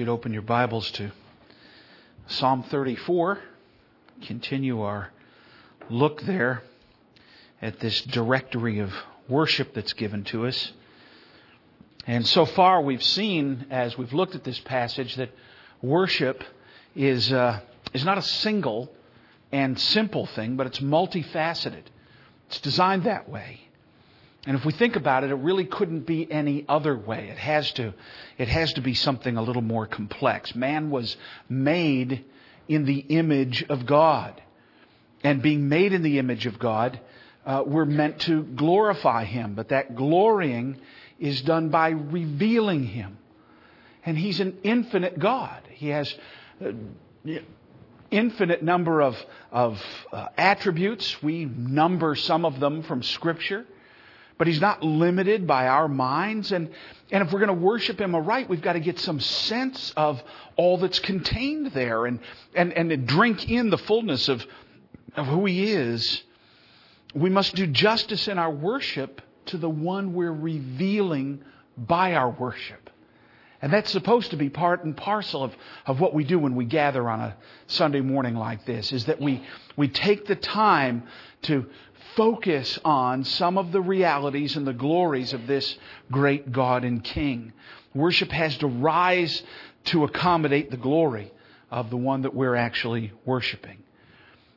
you'd open your Bibles to Psalm 34, continue our look there at this directory of worship that's given to us. And so far, we've seen, as we've looked at this passage, that worship is, uh, is not a single and simple thing, but it's multifaceted. It's designed that way. And if we think about it, it really couldn't be any other way. It has to, it has to be something a little more complex. Man was made in the image of God. And being made in the image of God, uh, we're meant to glorify Him. But that glorying is done by revealing Him. And He's an infinite God. He has uh, infinite number of, of uh, attributes. We number some of them from Scripture but he's not limited by our minds. And, and if we're going to worship him aright, we've got to get some sense of all that's contained there and, and, and drink in the fullness of, of who he is. We must do justice in our worship to the one we're revealing by our worship. And that's supposed to be part and parcel of, of what we do when we gather on a Sunday morning like this, is that we, we take the time to focus on some of the realities and the glories of this great God and King. Worship has to rise to accommodate the glory of the one that we're actually worshiping.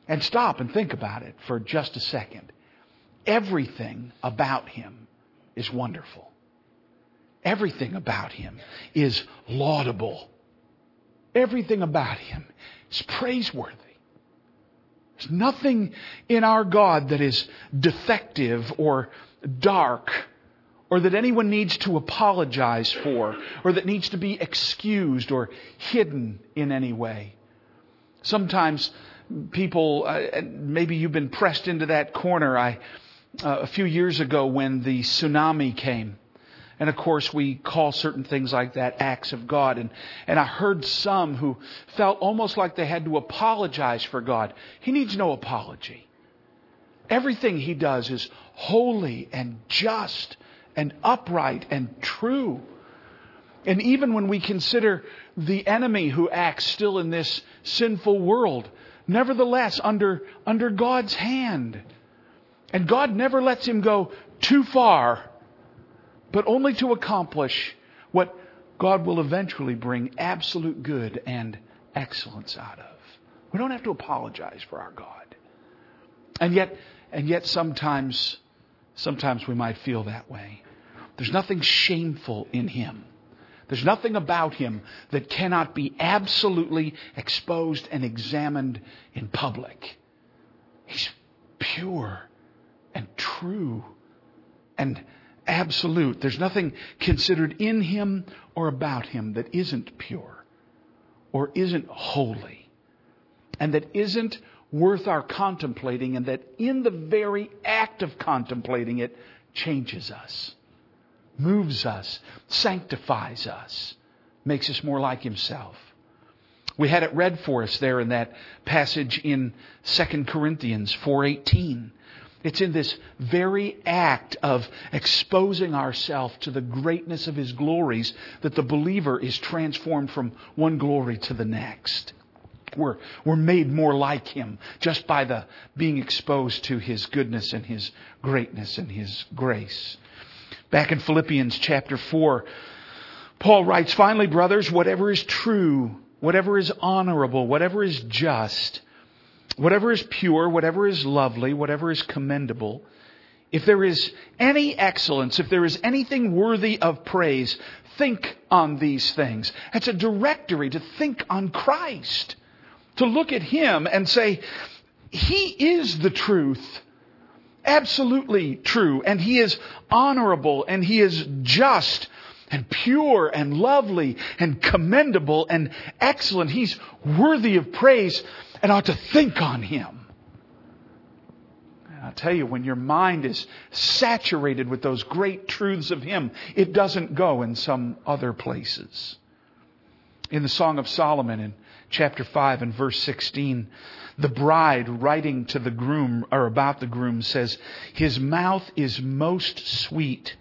And stop and think about it for just a second. Everything about Him is wonderful. Everything about Him is laudable. Everything about Him is praiseworthy. There's nothing in our God that is defective or dark or that anyone needs to apologize for or that needs to be excused or hidden in any way. Sometimes people, uh, maybe you've been pressed into that corner. I, uh, a few years ago when the tsunami came, and of course, we call certain things like that acts of God. And, and I heard some who felt almost like they had to apologize for God. He needs no apology. Everything he does is holy and just and upright and true. And even when we consider the enemy who acts still in this sinful world, nevertheless under, under God's hand. And God never lets him go too far but only to accomplish what God will eventually bring absolute good and excellence out of. We don't have to apologize for our God. And yet, and yet sometimes, sometimes we might feel that way. There's nothing shameful in Him. There's nothing about Him that cannot be absolutely exposed and examined in public. He's pure and true and absolute. There's nothing considered in him or about him that isn't pure or isn't holy and that isn't worth our contemplating and that in the very act of contemplating it changes us, moves us, sanctifies us, makes us more like himself. We had it read for us there in that passage in 2 Corinthians 4:18 it's in this very act of exposing ourselves to the greatness of His glories that the believer is transformed from one glory to the next. We're, we're made more like Him just by the being exposed to His goodness and His greatness and His grace. Back in Philippians chapter 4, Paul writes, Finally, brothers, whatever is true, whatever is honorable, whatever is just, whatever is pure, whatever is lovely, whatever is commendable, if there is any excellence, if there is anything worthy of praise, think on these things. It's a directory to think on Christ, to look at Him and say, He is the truth. Absolutely true. And He is honorable and He is just and pure and lovely and commendable and excellent. He's worthy of praise and ought to think on Him. And I'll tell you, when your mind is saturated with those great truths of Him, it doesn't go in some other places. In the Song of Solomon in chapter 5 and verse 16, the bride writing to the groom or about the groom says, His mouth is most sweet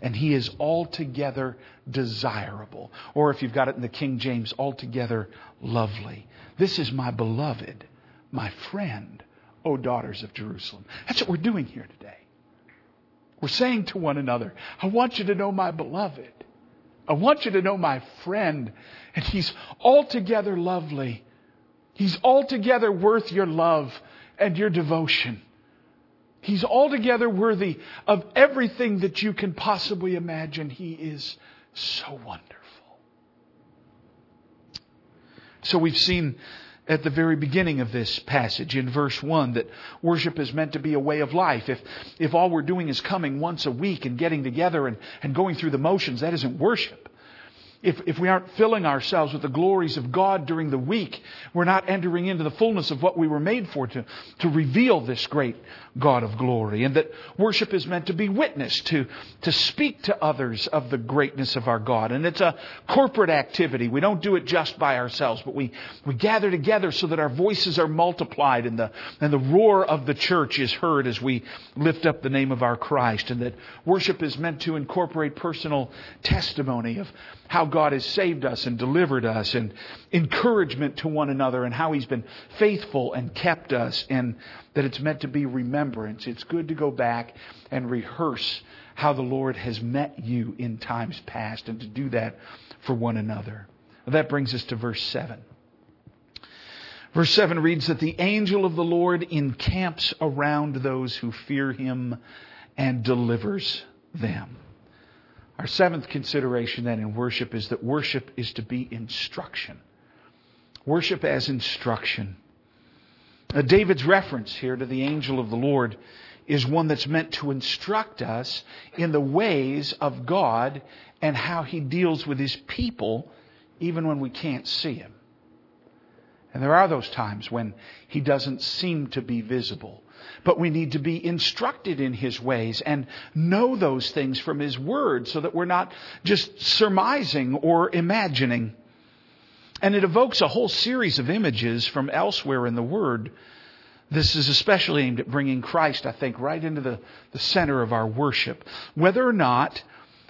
and he is altogether desirable. Or if you've got it in the King James, altogether lovely. This is my beloved, my friend, O daughters of Jerusalem. That's what we're doing here today. We're saying to one another, I want you to know my beloved. I want you to know my friend. And he's altogether lovely. He's altogether worth your love and your devotion. He's altogether worthy of everything that you can possibly imagine. He is so wonderful. So we've seen at the very beginning of this passage in verse 1 that worship is meant to be a way of life. If, if all we're doing is coming once a week and getting together and, and going through the motions, that isn't worship if, if we aren't filling ourselves with the glories of God during the week, we're not entering into the fullness of what we were made for to, to reveal this great God of glory. And that worship is meant to be witness, to, to speak to others of the greatness of our God. And it's a corporate activity. We don't do it just by ourselves, but we, we gather together so that our voices are multiplied and the, and the roar of the church is heard as we lift up the name of our Christ. And that worship is meant to incorporate personal testimony of how God has saved us and delivered us and encouragement to one another and how He's been faithful and kept us and that it's meant to be remembrance. It's good to go back and rehearse how the Lord has met you in times past and to do that for one another. That brings us to verse 7. Verse 7 reads that the angel of the Lord encamps around those who fear him and delivers them. Our seventh consideration then in worship is that worship is to be instruction. Worship as instruction. David's reference here to the angel of the Lord is one that's meant to instruct us in the ways of God and how he deals with his people even when we can't see him. And there are those times when he doesn't seem to be visible. But we need to be instructed in His ways and know those things from His Word so that we're not just surmising or imagining. And it evokes a whole series of images from elsewhere in the Word. This is especially aimed at bringing Christ, I think, right into the, the center of our worship. Whether or not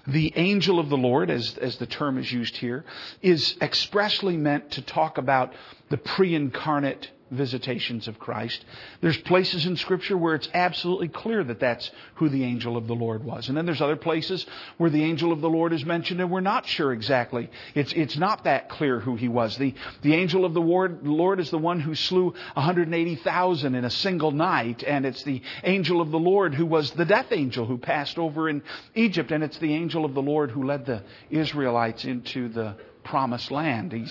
the angel of the Lord, as, as the term is used here, is expressly meant to talk about the pre incarnate visitations of Christ. There's places in Scripture where it's absolutely clear that that's who the angel of the Lord was. And then there's other places where the angel of the Lord is mentioned and we're not sure exactly. It's, it's not that clear who he was. The, the angel of the Lord, Lord is the one who slew 180,000 in a single night. And it's the angel of the Lord who was the death angel who passed over in Egypt. And it's the angel of the Lord who led the Israelites into the promised land. He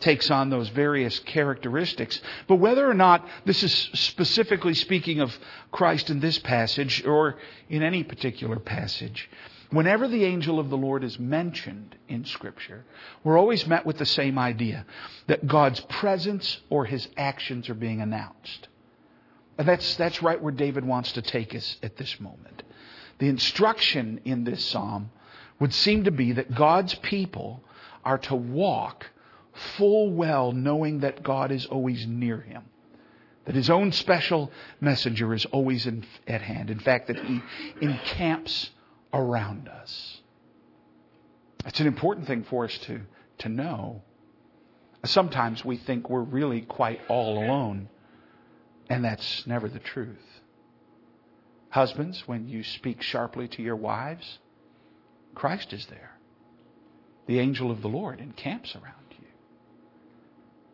takes on those various characteristics. But whether or not this is specifically speaking of Christ in this passage or in any particular passage, whenever the angel of the Lord is mentioned in Scripture, we're always met with the same idea that God's presence or his actions are being announced. And that's, that's right where David wants to take us at this moment. The instruction in this psalm would seem to be that God's people are to walk full well knowing that God is always near him. That his own special messenger is always in, at hand. In fact, that he encamps around us. It's an important thing for us to, to know. Sometimes we think we're really quite all alone, and that's never the truth. Husbands, when you speak sharply to your wives, Christ is there the angel of the Lord encamps around you.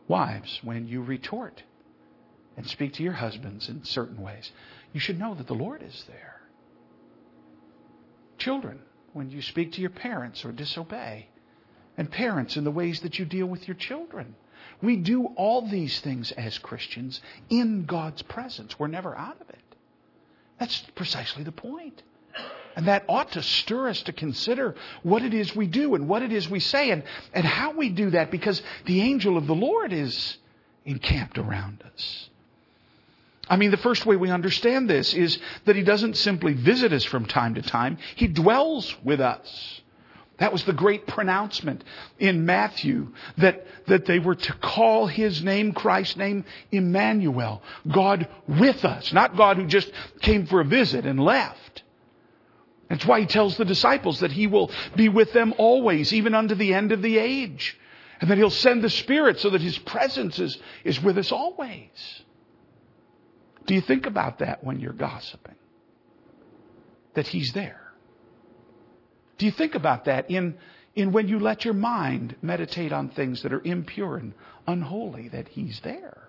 Wives, when you retort and speak to your husbands in certain ways, you should know that the Lord is there. Children, when you speak to your parents or disobey, and parents in the ways that you deal with your children. We do all these things as Christians in God's presence. We're never out of it. That's precisely the point. And that ought to stir us to consider what it is we do and what it is we say and, and how we do that because the angel of the Lord is encamped around us. I mean, the first way we understand this is that he doesn't simply visit us from time to time, he dwells with us. That was the great pronouncement in Matthew that, that they were to call his name, Christ's name, Emmanuel. God with us. Not God who just came for a visit and left. That's why he tells the disciples that he will be with them always, even unto the end of the age. And that he'll send the Spirit so that his presence is, is with us always. Do you think about that when you're gossiping? That he's there. Do you think about that in, in when you let your mind meditate on things that are impure and unholy, that he's there?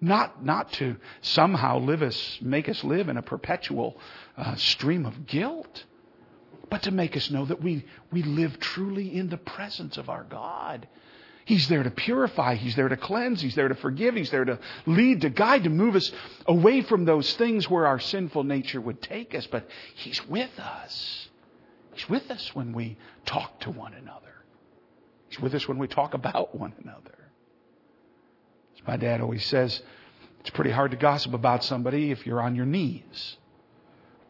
Not, not to somehow live us, make us live in a perpetual uh, stream of guilt, but to make us know that we, we live truly in the presence of our God. He's there to purify. He's there to cleanse. He's there to forgive. He's there to lead, to guide, to move us away from those things where our sinful nature would take us. But He's with us. He's with us when we talk to one another. He's with us when we talk about one another. My dad always says, it's pretty hard to gossip about somebody if you're on your knees.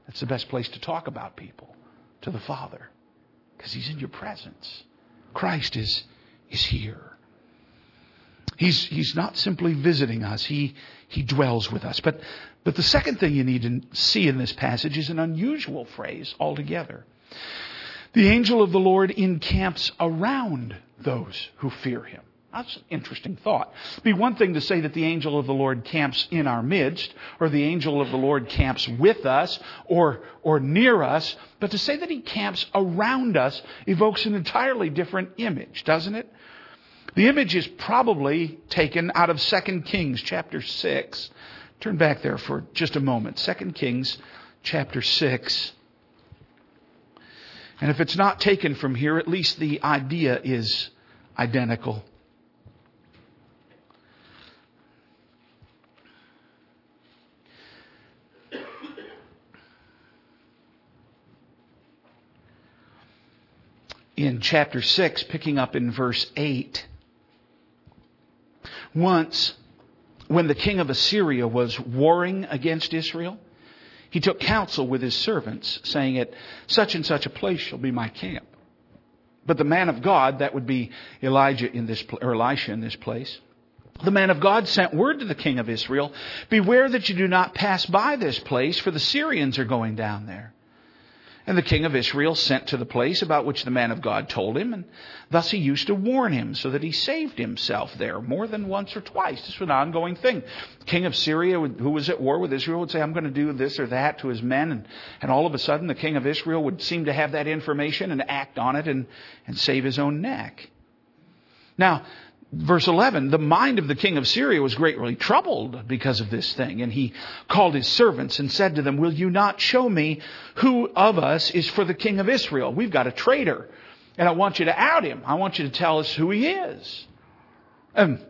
That's the best place to talk about people, to the Father, because He's in your presence. Christ is, is here. He's, he's not simply visiting us, he, he dwells with us. But, but the second thing you need to see in this passage is an unusual phrase altogether. The angel of the Lord encamps around those who fear him. That's an interesting thought. It'd be one thing to say that the angel of the Lord camps in our midst, or the angel of the Lord camps with us, or, or near us, but to say that he camps around us evokes an entirely different image, doesn't it? The image is probably taken out of 2 Kings chapter 6. Turn back there for just a moment. 2 Kings chapter 6. And if it's not taken from here, at least the idea is identical. In chapter 6, picking up in verse 8. Once, when the king of Assyria was warring against Israel, he took counsel with his servants, saying, At such and such a place shall be my camp. But the man of God, that would be Elijah in this, or Elisha in this place, the man of God sent word to the king of Israel, Beware that you do not pass by this place, for the Syrians are going down there. And the king of Israel sent to the place about which the man of God told him, and thus he used to warn him so that he saved himself there more than once or twice. This was an ongoing thing. The king of Syria, who was at war with Israel, would say, I'm going to do this or that to his men, and, and all of a sudden the king of Israel would seem to have that information and act on it and, and save his own neck. Now, verse 11, the mind of the king of Syria was greatly troubled because of this thing. And he called his servants and said to them, Will you not show me who of us is for the king of Israel? We've got a traitor. And I want you to out him. I want you to tell us who he is. And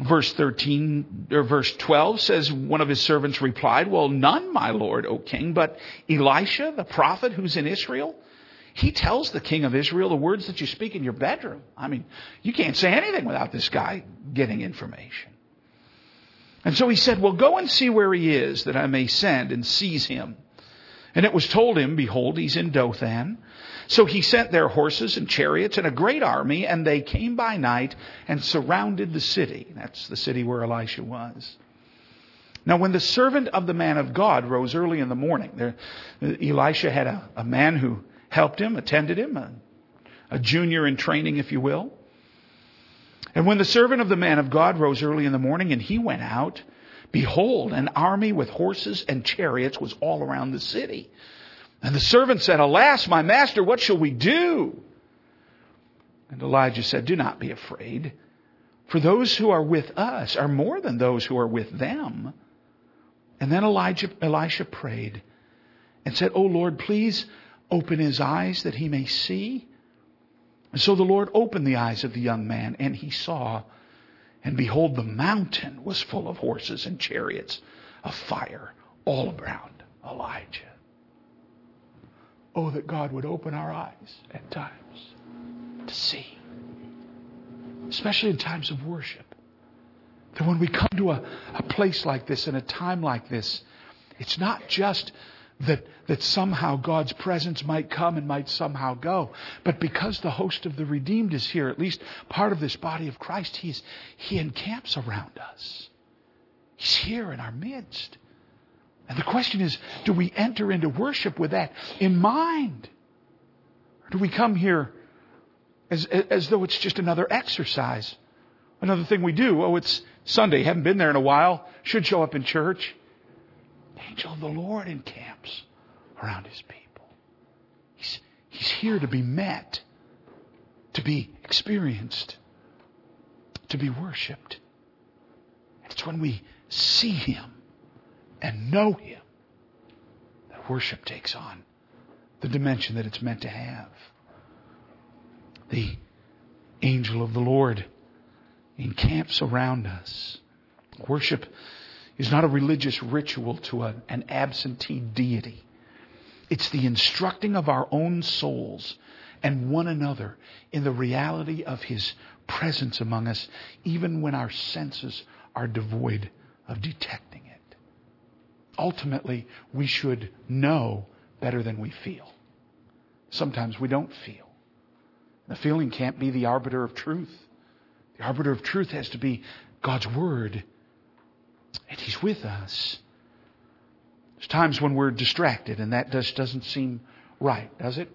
verse 13 or verse 12 says one of his servants replied, Well, none, my lord, O king, but Elisha, the prophet who's in Israel. He tells the king of Israel the words that you speak in your bedroom. I mean, you can't say anything without this guy getting information. And so he said, Well, go and see where he is, that I may send and seize him. And it was told him, Behold, he's in Dothan. So he sent their horses and chariots and a great army, and they came by night and surrounded the city. That's the city where Elisha was. Now, when the servant of the man of God rose early in the morning, there, Elisha had a, a man who helped him, attended him, a, a junior in training, if you will. And when the servant of the man of God rose early in the morning and he went out, behold, an army with horses and chariots was all around the city. And the servant said, Alas, my master, what shall we do? And Elijah said, Do not be afraid, for those who are with us are more than those who are with them. And then Elijah, Elisha prayed and said, Oh Lord, please open his eyes that he may see. And so the Lord opened the eyes of the young man, and he saw, and behold, the mountain was full of horses and chariots of fire all around Elijah. Oh, that God would open our eyes at times to see, especially in times of worship. That when we come to a, a place like this, in a time like this, it's not just that, that somehow God's presence might come and might somehow go. But because the host of the redeemed is here, at least part of this body of Christ, he's, he encamps around us. He's here in our midst. And the question is, do we enter into worship with that in mind? Or do we come here as, as though it's just another exercise? Another thing we do, oh, it's Sunday, haven't been there in a while, should show up in church. Angel of the Lord encamps around his people. He's, he's here to be met, to be experienced, to be worshiped. It's when we see him and know him that worship takes on the dimension that it's meant to have. The angel of the Lord encamps around us. Worship is not a religious ritual to a, an absentee deity. It's the instructing of our own souls and one another in the reality of His presence among us, even when our senses are devoid of detecting it. Ultimately, we should know better than we feel. Sometimes we don't feel. The feeling can't be the arbiter of truth. The arbiter of truth has to be God's Word. And He's with us. There's times when we're distracted, and that just doesn't seem right, does it?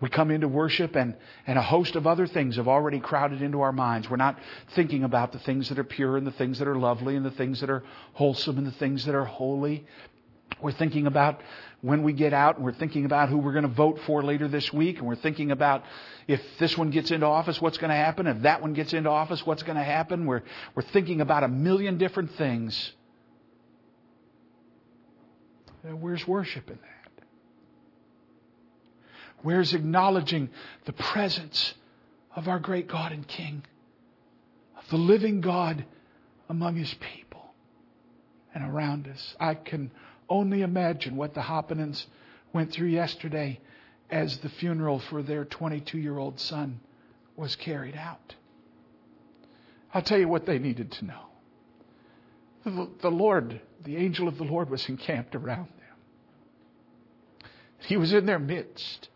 We come into worship and, and a host of other things have already crowded into our minds. We're not thinking about the things that are pure and the things that are lovely and the things that are wholesome and the things that are holy. We're thinking about when we get out and we're thinking about who we're going to vote for later this week and we're thinking about if this one gets into office, what's going to happen? If that one gets into office, what's going to happen? We're, we're thinking about a million different things. Where's worship in that? Where's acknowledging the presence of our great God and King, of the living God among His people and around us? I can only imagine what the Hoppenins went through yesterday as the funeral for their 22 year old son was carried out. I'll tell you what they needed to know. The, the Lord, the angel of the Lord, was encamped around them. He was in their midst.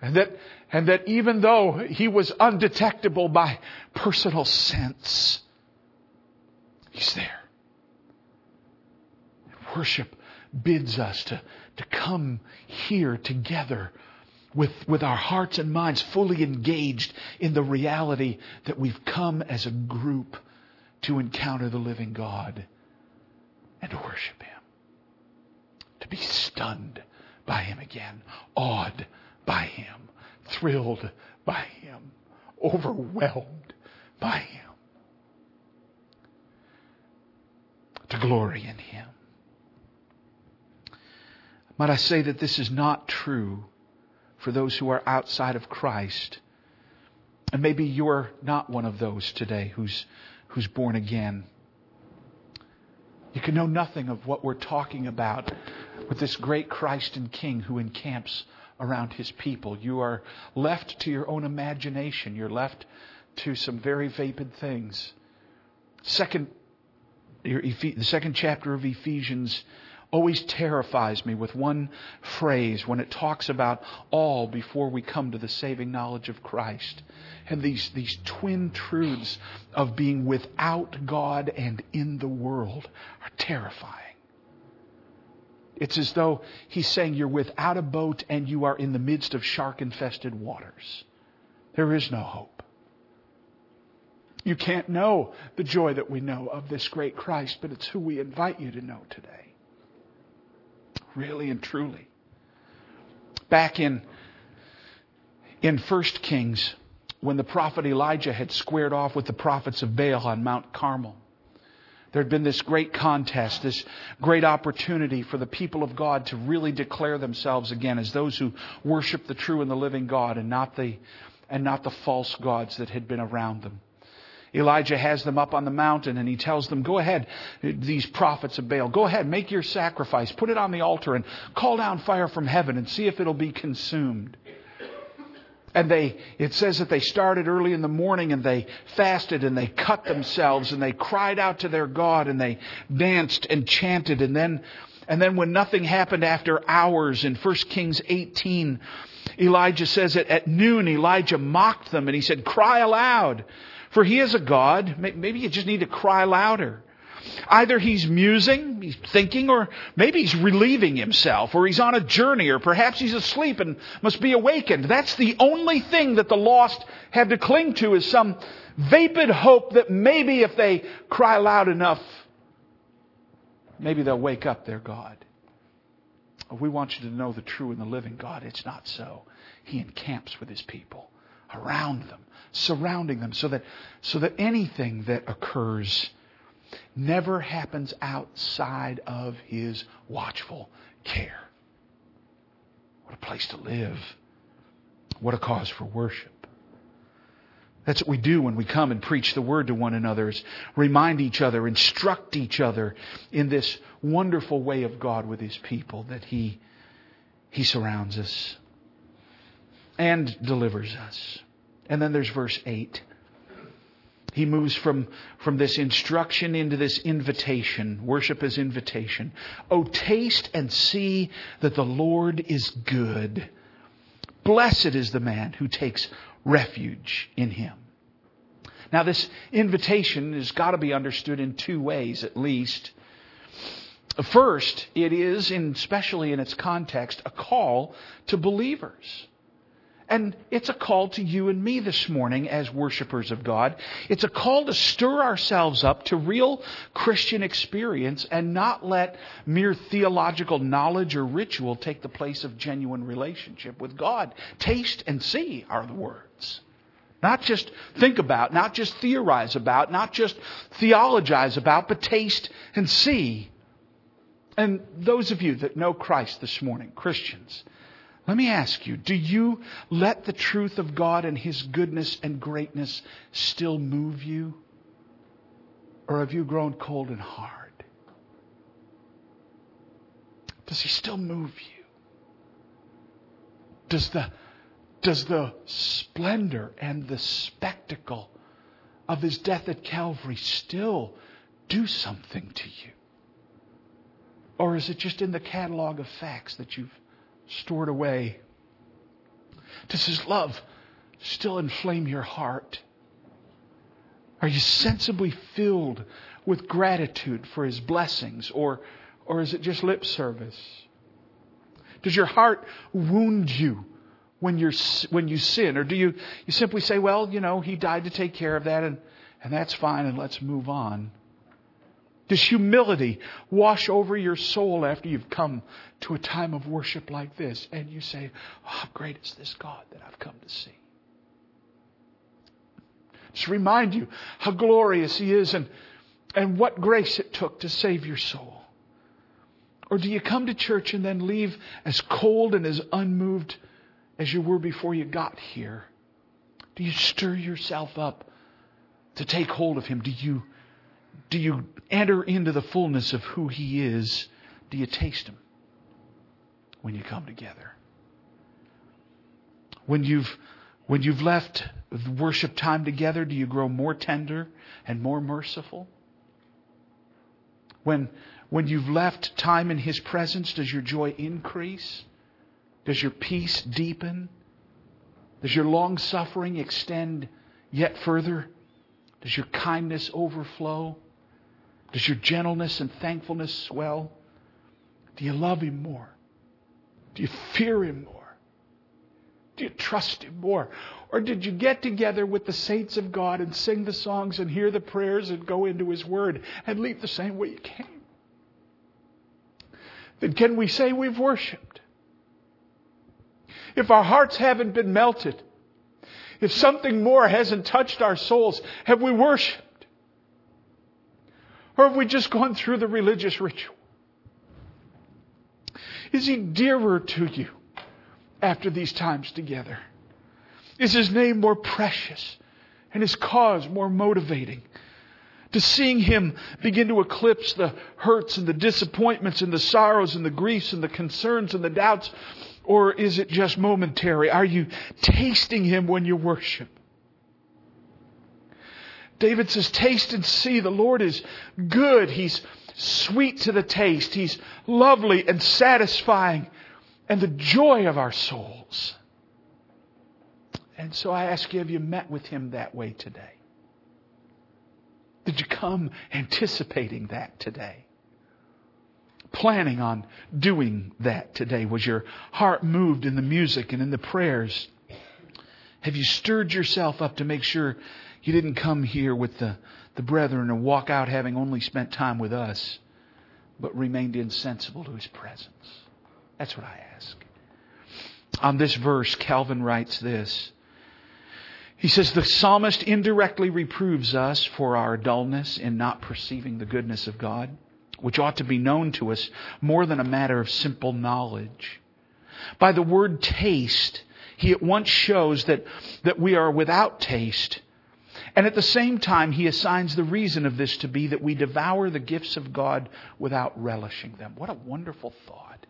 And that, and that even though he was undetectable by personal sense, he's there worship bids us to, to come here together with, with our hearts and minds fully engaged in the reality that we've come as a group to encounter the living God and to worship Him. To be stunned by Him again, awed by Him, thrilled by Him, overwhelmed by Him. To glory in Him. Might I say that this is not true for those who are outside of Christ? And maybe you're not one of those today who's, who's born again. You can know nothing of what we're talking about with this great Christ and King who encamps around his people. You are left to your own imagination. You're left to some very vapid things. Second, the second chapter of Ephesians always terrifies me with one phrase when it talks about all before we come to the saving knowledge of Christ. And these, these twin truths of being without God and in the world are terrifying. It's as though he's saying you're without a boat and you are in the midst of shark infested waters. There is no hope. You can't know the joy that we know of this great Christ, but it's who we invite you to know today really and truly. Back in, in 1 Kings, when the prophet Elijah had squared off with the prophets of Baal on Mount Carmel, there had been this great contest, this great opportunity for the people of God to really declare themselves again as those who worship the true and the living God and not the, and not the false gods that had been around them. Elijah has them up on the mountain and he tells them, go ahead, these prophets of Baal, go ahead, make your sacrifice, put it on the altar and call down fire from heaven and see if it'll be consumed. And they, it says that they started early in the morning and they fasted and they cut themselves and they cried out to their God and they danced and chanted and then, and then when nothing happened after hours in 1 Kings 18, Elijah says that at noon Elijah mocked them and he said, cry aloud. For he is a God. Maybe you just need to cry louder. Either he's musing, he's thinking, or maybe he's relieving himself, or he's on a journey, or perhaps he's asleep and must be awakened. That's the only thing that the lost have to cling to is some vapid hope that maybe if they cry loud enough, maybe they'll wake up their God. We want you to know the true and the living God. It's not so. He encamps with his people, around them, surrounding them, so that, so that anything that occurs never happens outside of his watchful care. What a place to live. What a cause for worship. That's what we do when we come and preach the word to one another is remind each other, instruct each other in this wonderful way of God with his people that he, he surrounds us and delivers us. And then there's verse 8. He moves from, from this instruction into this invitation. Worship is invitation. Oh, taste and see that the Lord is good. Blessed is the man who takes refuge in him. Now, this invitation has got to be understood in two ways at least. First, it is, especially in its context, a call to believers. And it's a call to you and me this morning as worshipers of God. It's a call to stir ourselves up to real Christian experience and not let mere theological knowledge or ritual take the place of genuine relationship with God. Taste and see are the words. Not just think about, not just theorize about, not just theologize about, but taste and see. And those of you that know Christ this morning, Christians, let me ask you, do you let the truth of God and His goodness and greatness still move you? Or have you grown cold and hard? Does He still move you? Does the, does the splendor and the spectacle of His death at Calvary still do something to you? Or is it just in the catalog of facts that you've stored away? Does His love still inflame your heart? Are you sensibly filled with gratitude for His blessings, or, or is it just lip service? Does your heart wound you when, you're, when you sin? Or do you, you simply say, well, you know, He died to take care of that, and, and that's fine, and let's move on? Does humility wash over your soul after you've come to a time of worship like this and you say, oh, How great is this God that I've come to see? Just remind you how glorious He is and, and what grace it took to save your soul. Or do you come to church and then leave as cold and as unmoved as you were before you got here? Do you stir yourself up to take hold of Him? Do you do you enter into the fullness of who He is? Do you taste Him when you come together? When you've, when you've left worship time together, do you grow more tender and more merciful? When, when you've left time in His presence, does your joy increase? Does your peace deepen? Does your long suffering extend yet further? Does your kindness overflow? Does your gentleness and thankfulness swell? Do you love Him more? Do you fear Him more? Do you trust Him more? Or did you get together with the saints of God and sing the songs and hear the prayers and go into His Word and leave the same way you came? Then can we say we've worshiped? If our hearts haven't been melted, if something more hasn't touched our souls, have we worshiped? Or have we just gone through the religious ritual? Is he dearer to you after these times together? Is his name more precious and his cause more motivating? To seeing him begin to eclipse the hurts and the disappointments and the sorrows and the griefs and the concerns and the doubts or is it just momentary? Are you tasting Him when you worship? David says, Taste and see the Lord is good. He's sweet to the taste. He's lovely and satisfying and the joy of our souls. And so I ask you, have you met with Him that way today? Did you come anticipating that today? Planning on doing that today? Was your heart moved in the music and in the prayers? Have you stirred yourself up to make sure you didn't come here with the, the brethren and walk out having only spent time with us, but remained insensible to his presence? That's what I ask. On this verse, Calvin writes this. He says, The psalmist indirectly reproves us for our dullness in not perceiving the goodness of God, which ought to be known to us more than a matter of simple knowledge. By the word taste, he at once shows that, that we are without taste. And at the same time, he assigns the reason of this to be that we devour the gifts of God without relishing them. What a wonderful thought.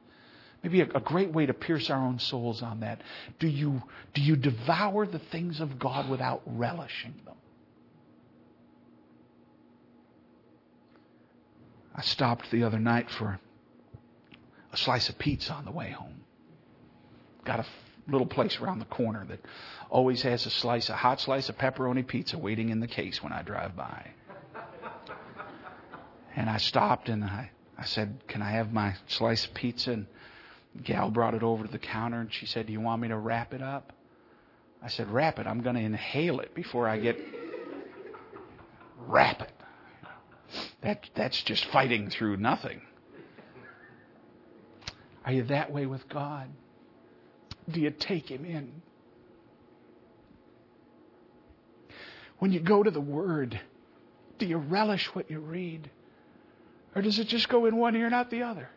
Maybe a, a, great way to pierce our own souls on that. Do you, do you devour the things of God without relishing them? I stopped the other night for a slice of pizza on the way home. Got a little place around the corner that always has a slice, a hot slice of pepperoni pizza waiting in the case when I drive by. And I stopped and I, I said, Can I have my slice of pizza? And gal brought it over to the counter and she said, Do you want me to wrap it up? I said, Wrap it. I'm going to inhale it before I get. Wrap it. That, that's just fighting through nothing. Are you that way with God? Do you take Him in? When you go to the Word, do you relish what you read? Or does it just go in one ear and out the other?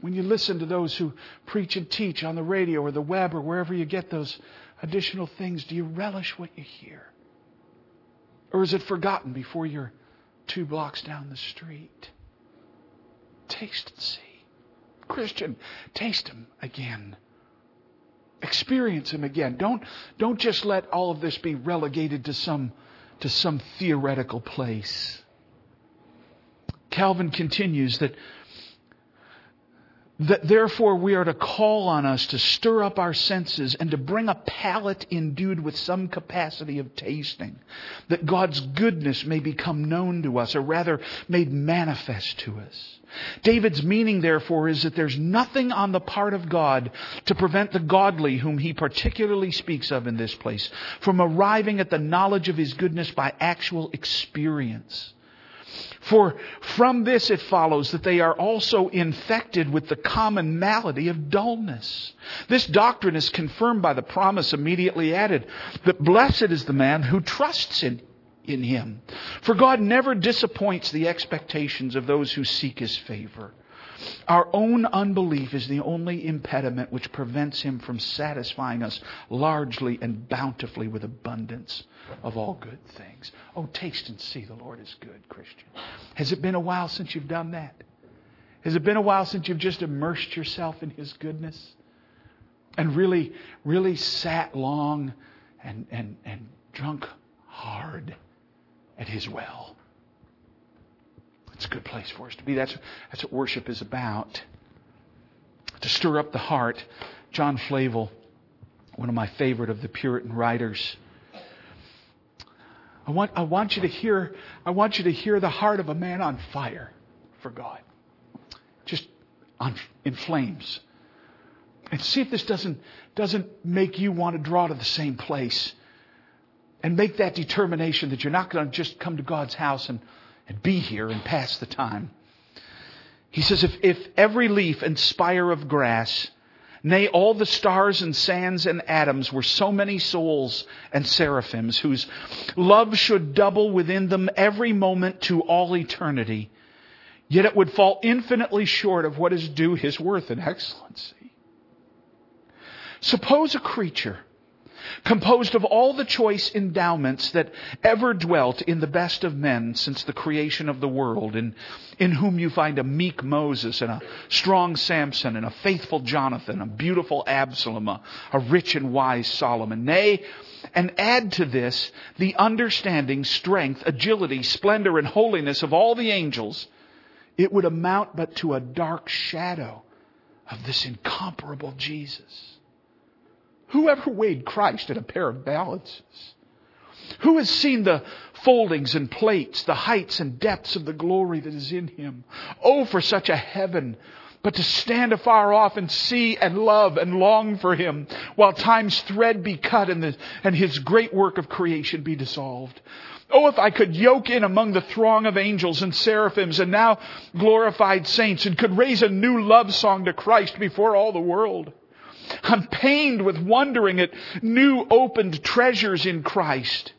when you listen to those who preach and teach on the radio or the web or wherever you get those additional things, do you relish what you hear? Or is it forgotten before you're two blocks down the street? Taste and see. Christian, taste Him again. Experience Him again. Don't, don't just let all of this be relegated to some, to some theoretical place. Calvin continues that that therefore we are to call on us to stir up our senses and to bring a palate endued with some capacity of tasting, that God's goodness may become known to us, or rather made manifest to us. David's meaning, therefore, is that there's nothing on the part of God to prevent the godly, whom he particularly speaks of in this place, from arriving at the knowledge of his goodness by actual experience. For from this it follows that they are also infected with the common malady of dullness. This doctrine is confirmed by the promise immediately added that blessed is the man who trusts in, in him. For God never disappoints the expectations of those who seek his favor. Our own unbelief is the only impediment which prevents Him from satisfying us largely and bountifully with abundance of all good things. Oh, taste and see the Lord is good, Christian. Has it been a while since you've done that? Has it been a while since you've just immersed yourself in His goodness? And really, really sat long and, and, and drunk hard at His well. It's a good place for us to be. That's, that's what worship is about. To stir up the heart. John Flavel, one of my favorite of the Puritan writers, I want, I want you to hear, I want you to hear the heart of a man on fire for God. Just on, in flames. And see if this doesn't, doesn't make you want to draw to the same place. And make that determination that you're not going to just come to God's house and and be here and pass the time. He says, if, if every leaf and spire of grass, nay, all the stars and sands and atoms were so many souls and seraphims whose love should double within them every moment to all eternity, yet it would fall infinitely short of what is due his worth and excellency. Suppose a creature composed of all the choice endowments that ever dwelt in the best of men since the creation of the world, in, in whom you find a meek Moses and a strong Samson and a faithful Jonathan, a beautiful Absalom, a, a rich and wise Solomon. Nay, and add to this the understanding, strength, agility, splendor, and holiness of all the angels, it would amount but to a dark shadow of this incomparable Jesus. Whoever weighed Christ in a pair of balances? Who has seen the foldings and plates, the heights and depths of the glory that is in him? Oh, for such a heaven but to stand afar off and see and love and long for him while time's thread be cut and, the, and his great work of creation be dissolved. Oh, if I could yoke in among the throng of angels and seraphims and now glorified saints and could raise a new love song to Christ before all the world. I'm pained with wondering at new opened treasures in Christ.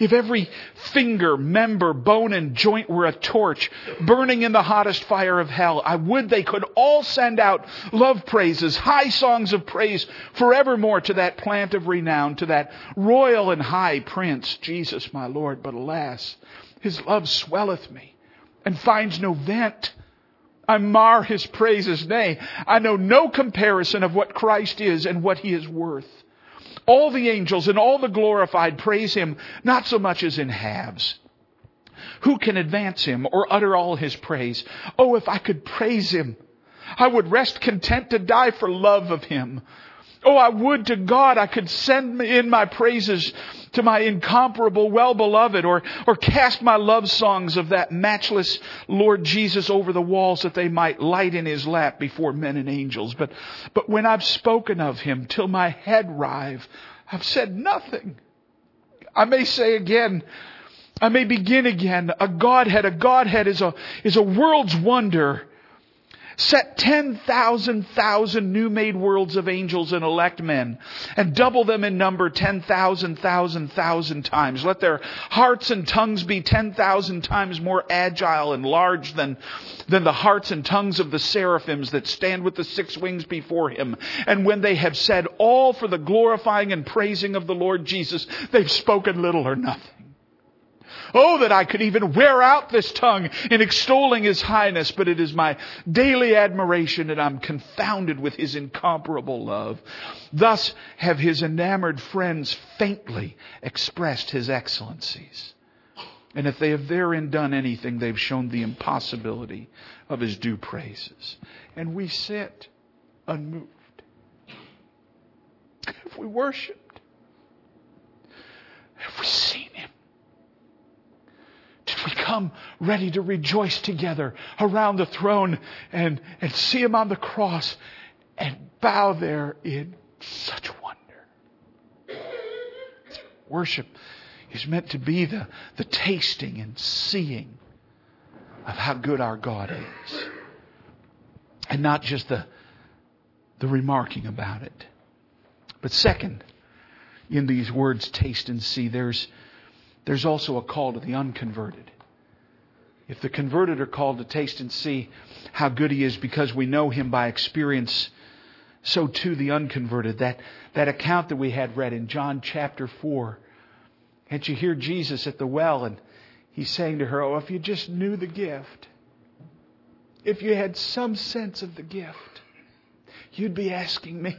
If every finger, member, bone, and joint were a torch burning in the hottest fire of hell, I would they could all send out love praises, high songs of praise forevermore to that plant of renown, to that royal and high prince, Jesus my Lord. But alas, his love swelleth me and finds no vent. I mar his praises. Nay, I know no comparison of what Christ is and what he is worth. All the angels and all the glorified praise him, not so much as in halves. Who can advance him or utter all his praise? Oh, if I could praise him, I would rest content to die for love of him. Oh, I would to God I could send in my praises to my incomparable well-beloved or, or cast my love songs of that matchless Lord Jesus over the walls that they might light in his lap before men and angels. But, but when I've spoken of him till my head rive, I've said nothing. I may say again, I may begin again. A Godhead, a Godhead is a, is a world's wonder set 10,000 thousand new made worlds of angels and elect men and double them in number 10,000 thousand thousand times. Let their hearts and tongues be 10,000 times more agile and large than, than the hearts and tongues of the seraphims that stand with the six wings before him. And when they have said all for the glorifying and praising of the Lord Jesus, they've spoken little or nothing. Oh, that I could even wear out this tongue in extolling His highness, but it is my daily admiration and I'm confounded with His incomparable love. Thus have His enamored friends faintly expressed His excellencies. And if they have therein done anything, they've shown the impossibility of His due praises. And we sit unmoved. Have we worshiped? Have we seen? We come ready to rejoice together around the throne and, and see him on the cross and bow there in such wonder. Worship is meant to be the, the tasting and seeing of how good our God is. And not just the, the remarking about it. But second, in these words, taste and see, there's there's also a call to the unconverted. If the converted are called to taste and see how good He is because we know Him by experience, so too the unconverted. That, that account that we had read in John chapter 4. Can't you hear Jesus at the well and He's saying to her, Oh, if you just knew the gift, if you had some sense of the gift, you'd be asking me.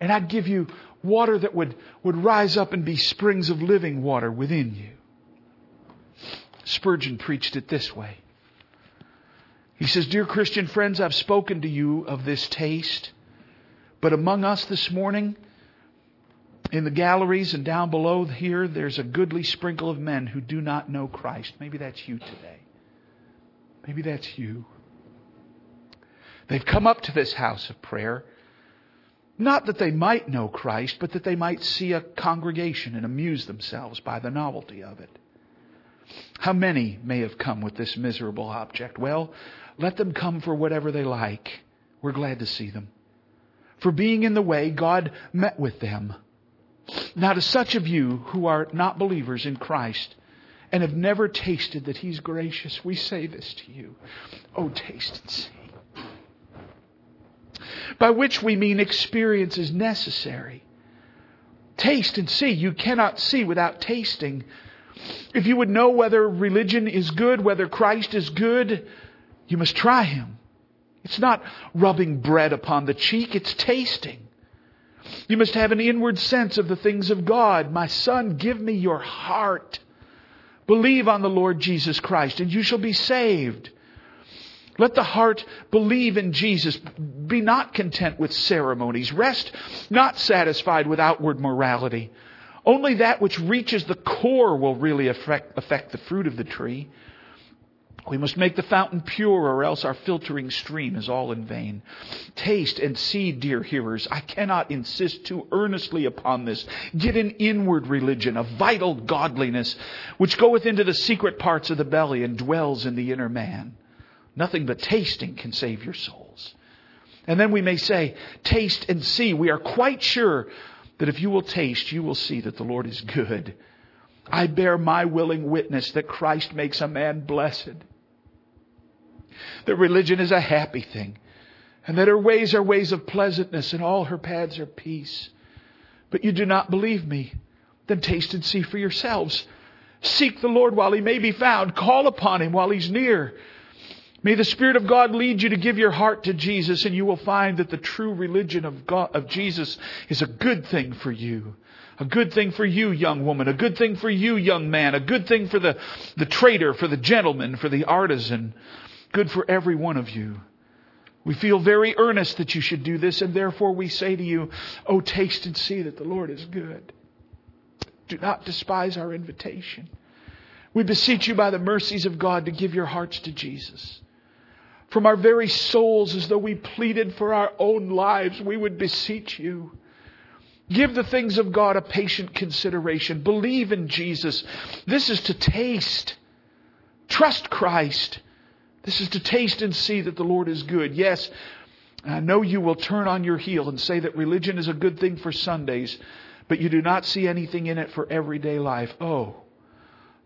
And I'd give you water that would, would rise up and be springs of living water within you. Spurgeon preached it this way. He says, Dear Christian friends, I've spoken to you of this taste, but among us this morning, in the galleries and down below here, there's a goodly sprinkle of men who do not know Christ. Maybe that's you today. Maybe that's you. They've come up to this house of prayer not that they might know Christ, but that they might see a congregation and amuse themselves by the novelty of it. How many may have come with this miserable object? Well, let them come for whatever they like. We're glad to see them. For being in the way, God met with them. Now, to such of you who are not believers in Christ and have never tasted that He's gracious, we say this to you. Oh, taste and see by which we mean experience is necessary. Taste and see. You cannot see without tasting. If you would know whether religion is good, whether Christ is good, you must try Him. It's not rubbing bread upon the cheek, it's tasting. You must have an inward sense of the things of God. My son, give me your heart. Believe on the Lord Jesus Christ, and you shall be saved. Let the heart believe in Jesus. Be not content with ceremonies. Rest not satisfied with outward morality. Only that which reaches the core will really affect, affect the fruit of the tree. We must make the fountain pure, or else our filtering stream is all in vain. Taste and see, dear hearers. I cannot insist too earnestly upon this. Get an inward religion, a vital godliness, which goeth into the secret parts of the belly and dwells in the inner man. Nothing but tasting can save your souls. And then we may say, taste and see. We are quite sure that if you will taste, you will see that the Lord is good. I bear my willing witness that Christ makes a man blessed that religion is a happy thing, and that her ways are ways of pleasantness, and all her paths are peace. But you do not believe me. Then taste and see for yourselves. Seek the Lord while he may be found. Call upon him while he's near. May the Spirit of God lead you to give your heart to Jesus, and you will find that the true religion of God, of Jesus is a good thing for you. A good thing for you, young woman. A good thing for you, young man. A good thing for the, the trader, for the gentleman, for the artisan good for every one of you. We feel very earnest that you should do this, and therefore we say to you, Oh, taste and see that the Lord is good. Do not despise our invitation. We beseech you by the mercies of God to give your hearts to Jesus. From our very souls, as though we pleaded for our own lives, we would beseech you. Give the things of God a patient consideration. Believe in Jesus. This is to taste. Trust Christ. This is to taste and see that the Lord is good. Yes, I know you will turn on your heel and say that religion is a good thing for Sundays, but you do not see anything in it for everyday life. Oh,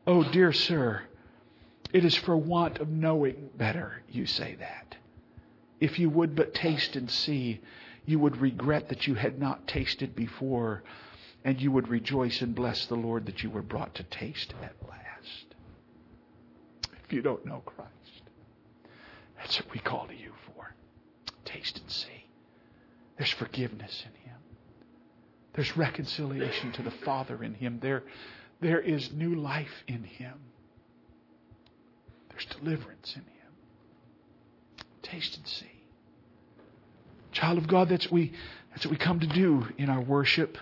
oh, dear sir, it is for want of knowing better you say that. If you would but taste and see, you would regret that you had not tasted before, and you would rejoice and bless the Lord that you were brought to taste at last. If you don't know Christ. That's what we call to you for. Taste and see. There's forgiveness in Him. There's reconciliation to the Father in Him. There, there is new life in Him. There's deliverance in Him. Taste and see. Child of God, that's what we, that's what we come to do in our worship.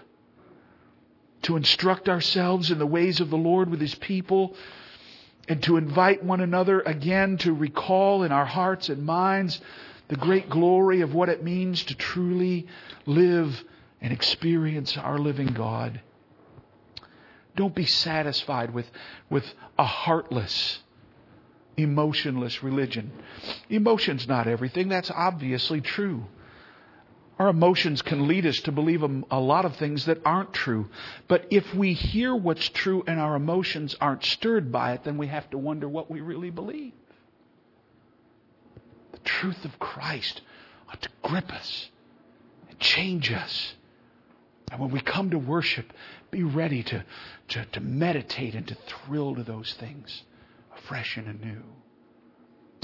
To instruct ourselves in the ways of the Lord with His people and to invite one another again to recall in our hearts and minds the great glory of what it means to truly live and experience our living God. Don't be satisfied with, with a heartless, emotionless religion. Emotion's not everything. That's obviously true. Our emotions can lead us to believe a, lot of things that aren't true. But if we hear what's true and our emotions aren't stirred by it, then we have to wonder what we really believe. The truth of Christ ought to grip us and change us. And when we come to worship, be ready to, to, to meditate and to thrill to those things afresh and anew.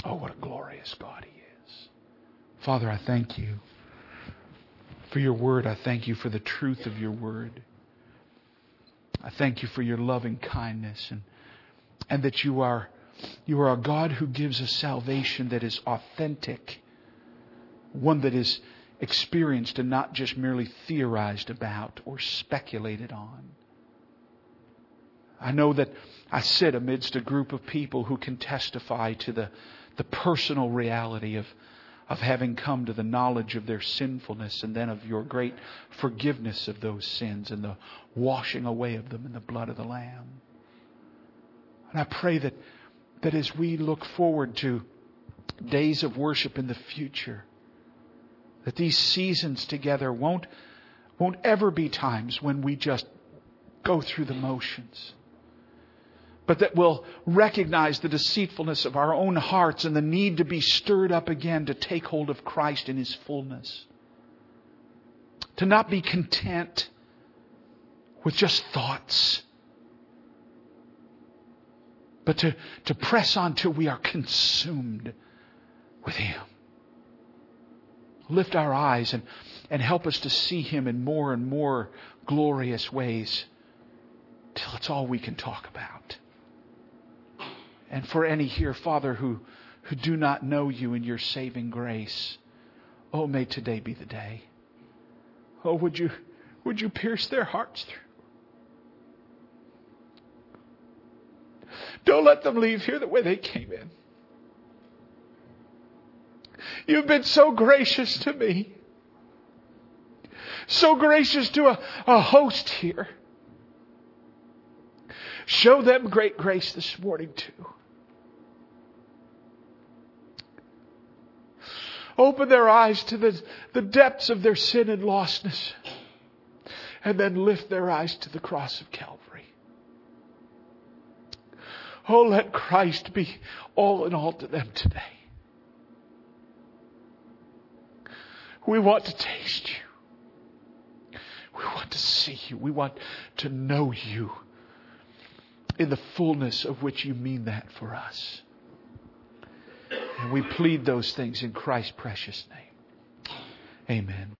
Oh, what a glorious God He is. Father, I thank you for your word. I thank you for the truth of your word. I thank you for your loving kindness and, and that you are, you are a God who gives us salvation that is authentic, one that is experienced and not just merely theorized about or speculated on. I know that I sit amidst a group of people who can testify to the, the personal reality of, of having come to the knowledge of their sinfulness and then of your great forgiveness of those sins and the washing away of them in the blood of the Lamb. And I pray that, that as we look forward to days of worship in the future, that these seasons together won't, won't ever be times when we just go through the motions but that will recognize the deceitfulness of our own hearts and the need to be stirred up again to take hold of Christ in His fullness. To not be content with just thoughts, but to, to press on till we are consumed with Him. Lift our eyes and, and help us to see Him in more and more glorious ways till it's all we can talk about. And for any here, Father, who, who do not know you in your saving grace, oh, may today be the day. Oh, would you, would you pierce their hearts through? Don't let them leave here the way they came in. You've been so gracious to me, so gracious to a, a host here. Show them great grace this morning too. Open their eyes to the, the depths of their sin and lostness. And then lift their eyes to the cross of Calvary. Oh, let Christ be all in all to them today. We want to taste you. We want to see you. We want to know you in the fullness of which you mean that for us. And we plead those things in Christ's precious name. Amen.